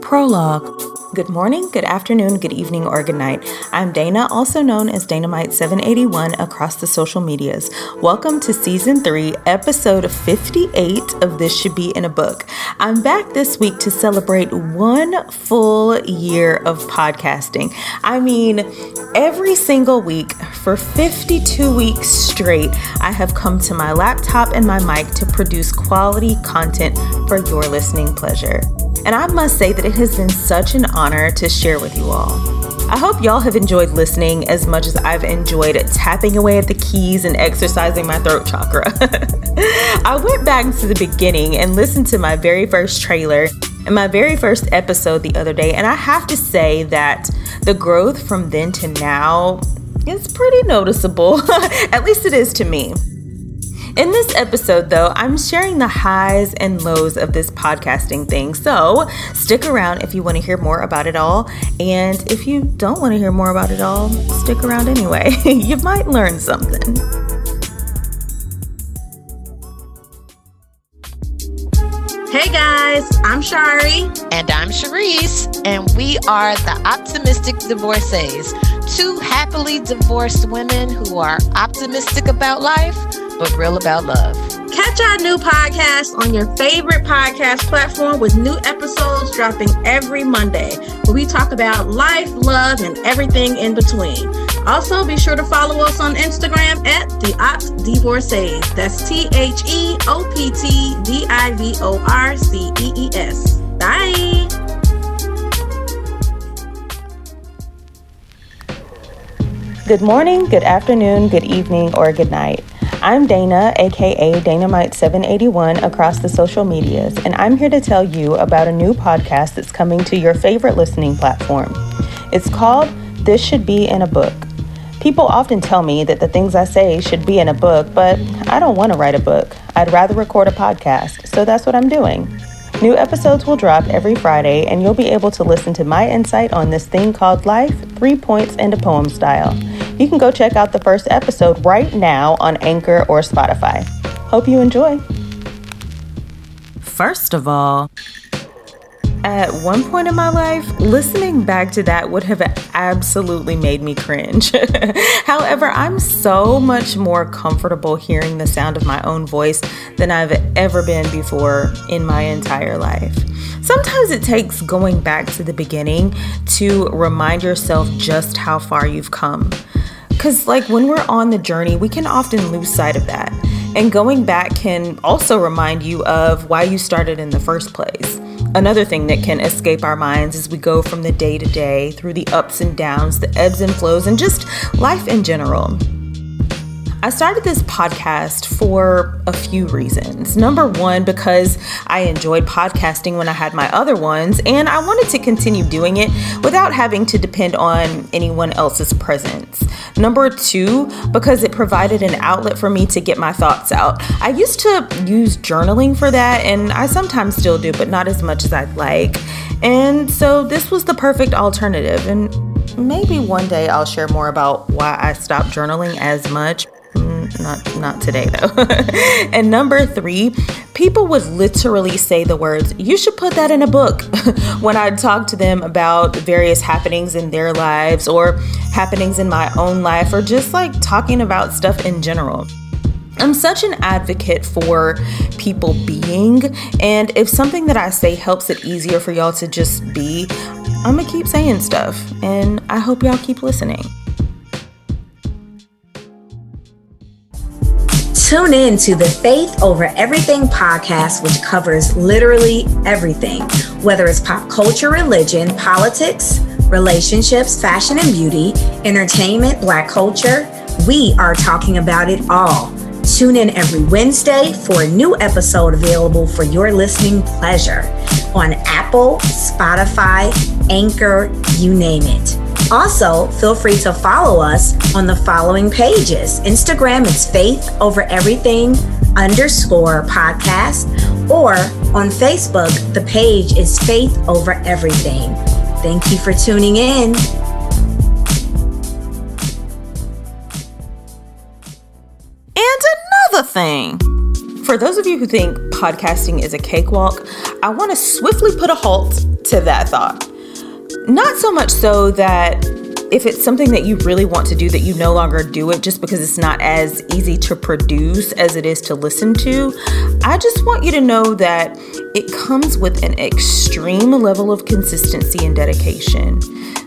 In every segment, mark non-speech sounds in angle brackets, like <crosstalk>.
Prologue. Good morning, good afternoon, good evening, or good night. I'm Dana, also known as Danamyte781 across the social medias. Welcome to season 3, episode 58 of This Should Be in a Book. I'm back this week to celebrate one full year of podcasting. I mean, every single week for 52 weeks straight, I have come to my laptop and my mic to produce quality content for your listening pleasure and I must say that it has been such an honor to share with you all. I hope y'all have enjoyed listening as much as I've enjoyed tapping away at the keys and exercising my throat chakra. <laughs> I went back to the beginning and listened to my very first trailer and my very first episode the other day, and I have to say that the growth from then to now is pretty noticeable. <laughs> at least it is to me. In this episode, though, I'm sharing the highs and lows of this podcasting thing. So stick around if you want to hear more about it all. And if you don't want to hear more about it all, stick around anyway. <laughs> you might learn something. Hey guys, I'm Shari. And I'm Sharice. And we are the Optimistic Divorcees, two happily divorced women who are optimistic about life but real about love. Catch our new podcast on your favorite podcast platform with new episodes dropping every Monday, where we talk about life, love, and everything in between. Also, be sure to follow us on Instagram at the Opt Divorcees. That's T H E O P T D I V O R C E E S. Bye. Good morning, good afternoon, good evening, or good night. I'm Dana, aka Danamyte781, across the social medias, and I'm here to tell you about a new podcast that's coming to your favorite listening platform. It's called This Should Be in a Book. People often tell me that the things I say should be in a book, but I don't want to write a book. I'd rather record a podcast, so that's what I'm doing. New episodes will drop every Friday, and you'll be able to listen to my insight on this thing called life, three points, and a poem style. You can go check out the first episode right now on Anchor or Spotify. Hope you enjoy. First of all, at one point in my life, listening back to that would have absolutely made me cringe. <laughs> However, I'm so much more comfortable hearing the sound of my own voice than I've ever been before in my entire life. Sometimes it takes going back to the beginning to remind yourself just how far you've come. Because, like, when we're on the journey, we can often lose sight of that. And going back can also remind you of why you started in the first place. Another thing that can escape our minds as we go from the day to day through the ups and downs, the ebbs and flows, and just life in general. I started this podcast for a few reasons. Number one, because I enjoyed podcasting when I had my other ones, and I wanted to continue doing it without having to depend on anyone else's presence. Number two, because it provided an outlet for me to get my thoughts out. I used to use journaling for that, and I sometimes still do, but not as much as I'd like. And so this was the perfect alternative. And maybe one day I'll share more about why I stopped journaling as much not not today though. <laughs> and number 3, people would literally say the words, "You should put that in a book." <laughs> when I'd talk to them about various happenings in their lives or happenings in my own life or just like talking about stuff in general. I'm such an advocate for people being, and if something that I say helps it easier for y'all to just be, I'm gonna keep saying stuff, and I hope y'all keep listening. Tune in to the Faith Over Everything podcast, which covers literally everything, whether it's pop culture, religion, politics, relationships, fashion and beauty, entertainment, black culture. We are talking about it all. Tune in every Wednesday for a new episode available for your listening pleasure on Apple, Spotify, Anchor, you name it. Also, feel free to follow us on the following pages. Instagram is Faith Over Everything underscore podcast, or on Facebook, the page is Faith Over Everything. Thank you for tuning in. And another thing. For those of you who think podcasting is a cakewalk, I want to swiftly put a halt to that thought. Not so much so that if it's something that you really want to do that you no longer do it just because it's not as easy to produce as it is to listen to, I just want you to know that it comes with an extreme level of consistency and dedication.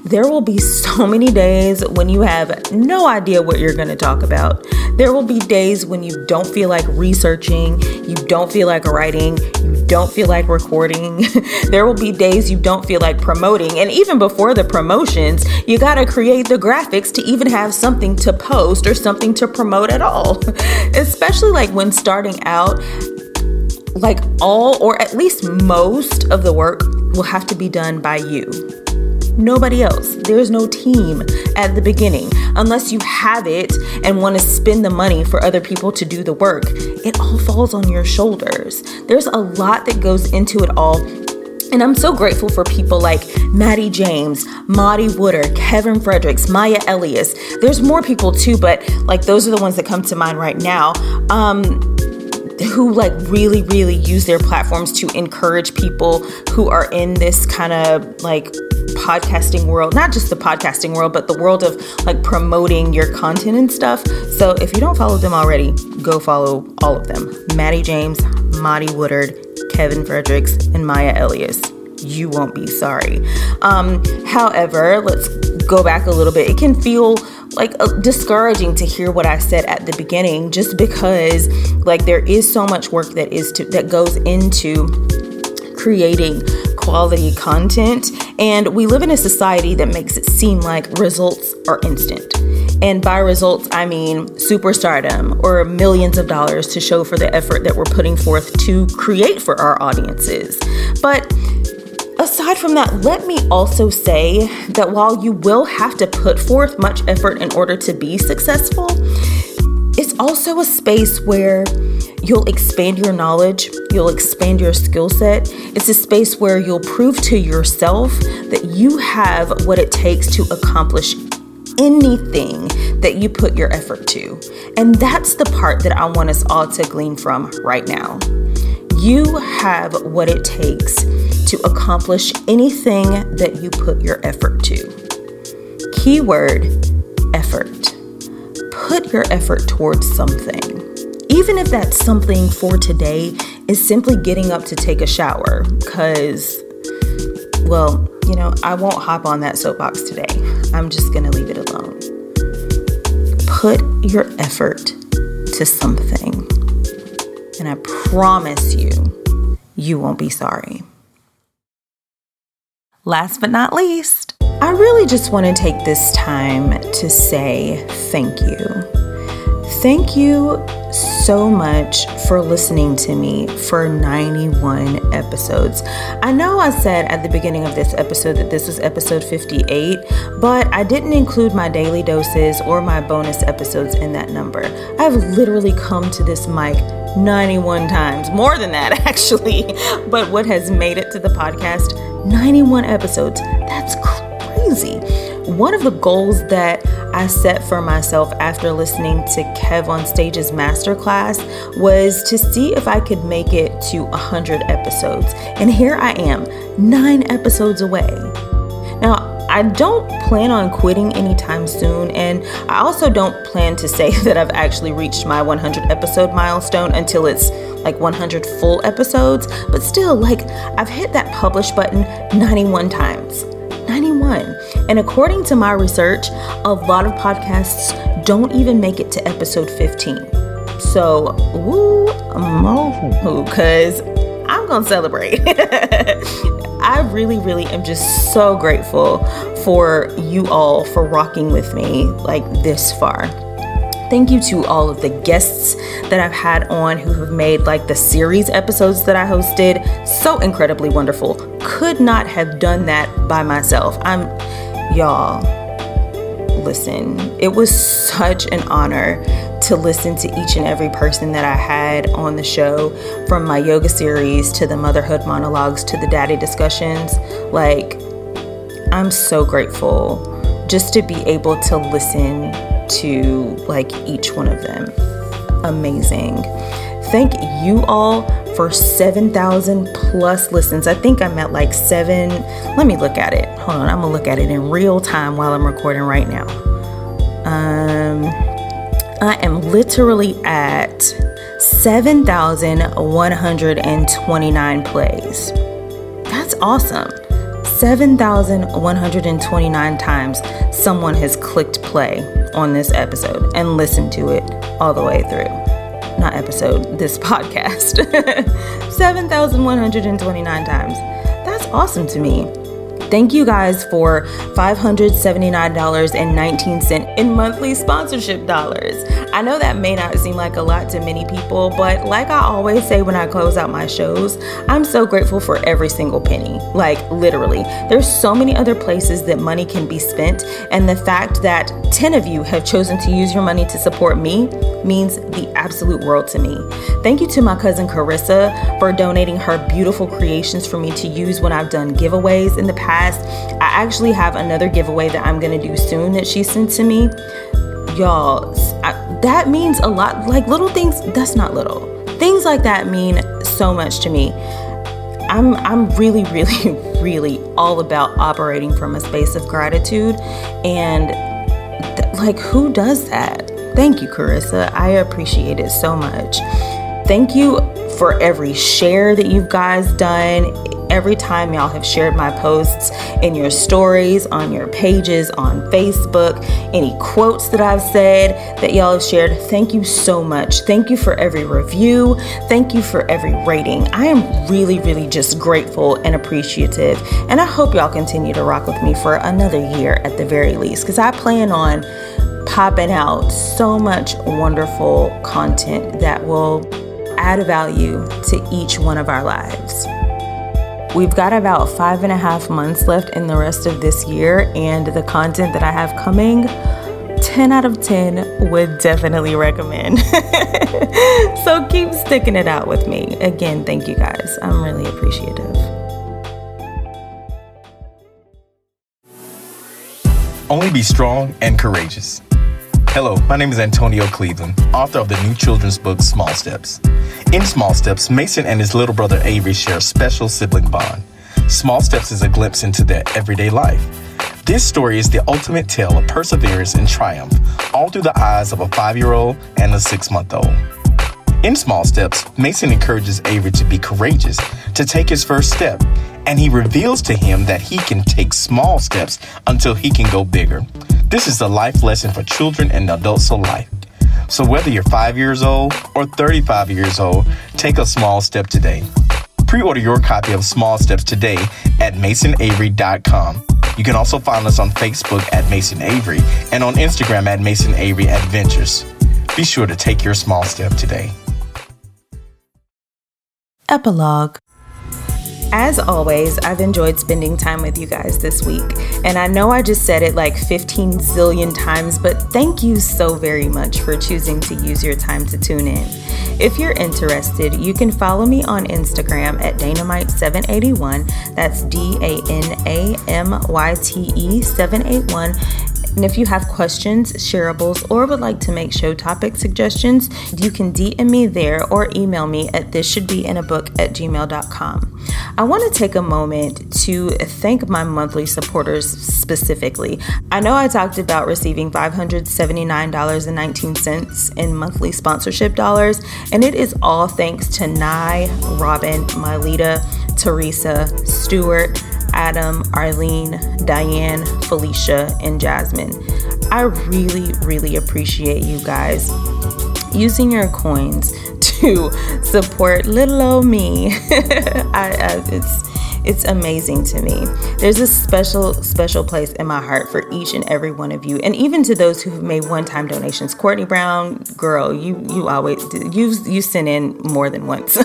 There will be so many days when you have no idea what you're going to talk about. There will be days when you don't feel like researching, you don't feel like writing, don't feel like recording. <laughs> there will be days you don't feel like promoting. And even before the promotions, you got to create the graphics to even have something to post or something to promote at all. <laughs> Especially like when starting out, like all or at least most of the work will have to be done by you. Nobody else. There's no team at the beginning. Unless you have it and want to spend the money for other people to do the work, it all falls on your shoulders. There's a lot that goes into it all and I'm so grateful for people like Maddie James, Maddie Woodard, Kevin Fredericks, Maya Elias. There's more people too, but like those are the ones that come to mind right now. Um, who like really, really use their platforms to encourage people who are in this kind of like podcasting world, not just the podcasting world, but the world of like promoting your content and stuff. So if you don't follow them already, go follow all of them Maddie James, Maddie Woodard, Kevin Fredericks, and Maya Elias. You won't be sorry. Um, however, let's go back a little bit. It can feel like uh, discouraging to hear what I said at the beginning, just because like there is so much work that is to that goes into creating quality content. And we live in a society that makes it seem like results are instant. And by results, I mean superstardom or millions of dollars to show for the effort that we're putting forth to create for our audiences. But aside from that, let me also say that while you will have to put forth much effort in order to be successful, it's also a space where you'll expand your knowledge, you'll expand your skill set. It's a space where you'll prove to yourself that you have what it takes to accomplish anything that you put your effort to. And that's the part that I want us all to glean from right now. You have what it takes to accomplish anything that you put your effort to. Keyword effort. Put your effort towards something. Even if that something for today is simply getting up to take a shower, because, well, you know, I won't hop on that soapbox today. I'm just going to leave it alone. Put your effort to something, and I promise you, you won't be sorry. Last but not least, I really just want to take this time to say thank you. Thank you so much for listening to me for 91 episodes. I know I said at the beginning of this episode that this was episode 58, but I didn't include my daily doses or my bonus episodes in that number. I've literally come to this mic 91 times, more than that <laughs> actually. But what has made it to the podcast? 91 episodes. That's crazy. One of the goals that I set for myself after listening to Kev on Stage's masterclass was to see if I could make it to 100 episodes. And here I am, nine episodes away. Now, I don't plan on quitting anytime soon, and I also don't plan to say <laughs> that I've actually reached my 100 episode milestone until it's like 100 full episodes, but still, like, I've hit that publish button 91 times. 91. And according to my research, a lot of podcasts don't even make it to episode 15. So, woo, because um, I'm going to celebrate. <laughs> I really, really am just so grateful for you all for rocking with me like this far. Thank you to all of the guests that I've had on who have made like the series episodes that I hosted so incredibly wonderful. Could not have done that by myself. I'm, y'all, listen, it was such an honor to listen to each and every person that I had on the show from my yoga series to the motherhood monologues to the daddy discussions. Like, I'm so grateful just to be able to listen to like each one of them. Amazing. Thank you all for 7,000 plus listens. I think I'm at like seven. Let me look at it. Hold on, I'm gonna look at it in real time while I'm recording right now. Um, I am literally at 7,129 plays. That's awesome. 7,129 times someone has clicked play on this episode and listened to it all the way through. Not episode, this podcast. <laughs> 7,129 times. That's awesome to me. Thank you guys for $579.19 in monthly sponsorship dollars. I know that may not seem like a lot to many people, but like I always say when I close out my shows, I'm so grateful for every single penny. Like, literally. There's so many other places that money can be spent, and the fact that 10 of you have chosen to use your money to support me means the absolute world to me. Thank you to my cousin Carissa for donating her beautiful creations for me to use when I've done giveaways in the past. I actually have another giveaway that I'm gonna do soon that she sent to me. Y'all, I, that means a lot. Like little things, that's not little. Things like that mean so much to me. I'm I'm really <laughs> really really all about operating from a space of gratitude and th- like who does that? Thank you Carissa. I appreciate it so much. Thank you for every share that you guys done every time y'all have shared my posts in your stories, on your pages, on Facebook, any quotes that I've said that y'all have shared. Thank you so much. Thank you for every review. Thank you for every rating. I am really, really just grateful and appreciative. And I hope y'all continue to rock with me for another year at the very least, because I plan on popping out so much wonderful content that will add value to each one of our lives. We've got about five and a half months left in the rest of this year, and the content that I have coming, 10 out of 10 would definitely recommend. <laughs> so keep sticking it out with me. Again, thank you guys. I'm really appreciative. Only be strong and courageous. Hello, my name is Antonio Cleveland, author of the new children's book Small Steps. In Small Steps, Mason and his little brother Avery share a special sibling bond. Small Steps is a glimpse into their everyday life. This story is the ultimate tale of perseverance and triumph, all through the eyes of a five year old and a six month old. In Small Steps, Mason encourages Avery to be courageous, to take his first step, and he reveals to him that he can take small steps until he can go bigger. This is a life lesson for children and adults alike. So whether you're 5 years old or 35 years old, take a small step today. Pre-order your copy of Small Steps today at masonavery.com. You can also find us on Facebook at Mason Avery and on Instagram at Mason Avery Adventures. Be sure to take your small step today. Epilogue as always, I've enjoyed spending time with you guys this week. And I know I just said it like 15 zillion times, but thank you so very much for choosing to use your time to tune in. If you're interested, you can follow me on Instagram at Danamyte781. That's D A N A M Y T E 781 and if you have questions, shareables, or would like to make show topic suggestions, you can DM me there or email me at this should be in a book at gmail.com. I want to take a moment to thank my monthly supporters specifically. I know I talked about receiving $579.19 in monthly sponsorship dollars, and it is all thanks to Nye, Robin, Mylita, Teresa, Stewart, Adam, Arlene, Diane, Felicia, and Jasmine. I really, really appreciate you guys using your coins <laughs> to support little old me. <laughs> I, it's it's amazing to me. There's a special, special place in my heart for each and every one of you, and even to those who have made one-time donations. Courtney Brown, girl, you you always you you sent in more than once. <laughs>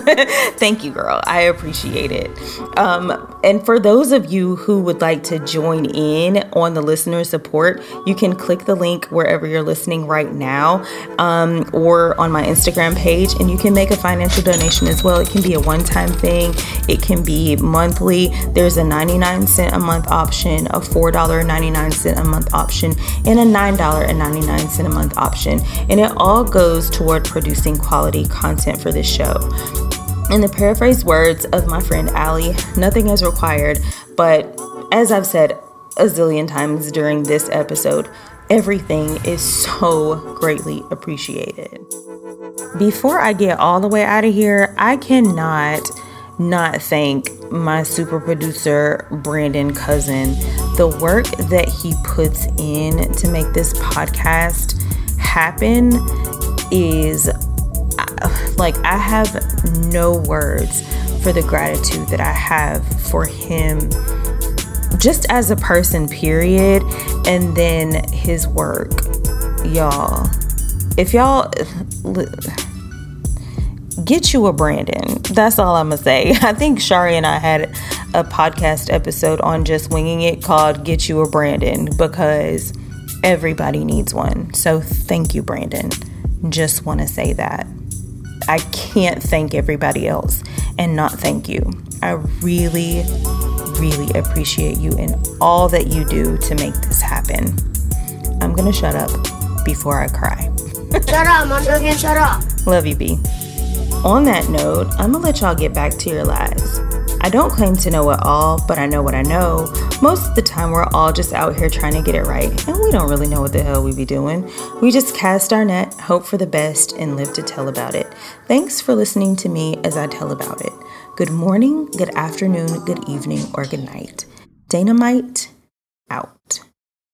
Thank you, girl. I appreciate it. Um, and for those of you who would like to join in on the listener support, you can click the link wherever you're listening right now, um, or on my Instagram page, and you can make a financial donation as well. It can be a one-time thing. It can be monthly monthly. There's a 99 cent a month option, a $4.99 a month option, and a $9.99 a month option. And it all goes toward producing quality content for this show. In the paraphrased words of my friend Allie, nothing is required, but as I've said a zillion times during this episode, everything is so greatly appreciated. Before I get all the way out of here, I cannot not thank my super producer, Brandon Cousin. The work that he puts in to make this podcast happen is uh, like, I have no words for the gratitude that I have for him just as a person, period, and then his work. Y'all, if y'all get you a Brandon. That's all I'm gonna say. <laughs> I think Shari and I had a podcast episode on just winging it called Get You a Brandon because everybody needs one. So thank you, Brandon. Just want to say that. I can't thank everybody else and not thank you. I really, really appreciate you and all that you do to make this happen. I'm gonna shut up before I cry. <laughs> shut up, Mondogan, shut up. Love you, B. On that note, I'm gonna let y'all get back to your lives. I don't claim to know it all, but I know what I know. Most of the time, we're all just out here trying to get it right, and we don't really know what the hell we be doing. We just cast our net, hope for the best, and live to tell about it. Thanks for listening to me as I tell about it. Good morning, good afternoon, good evening, or good night. Dynamite out.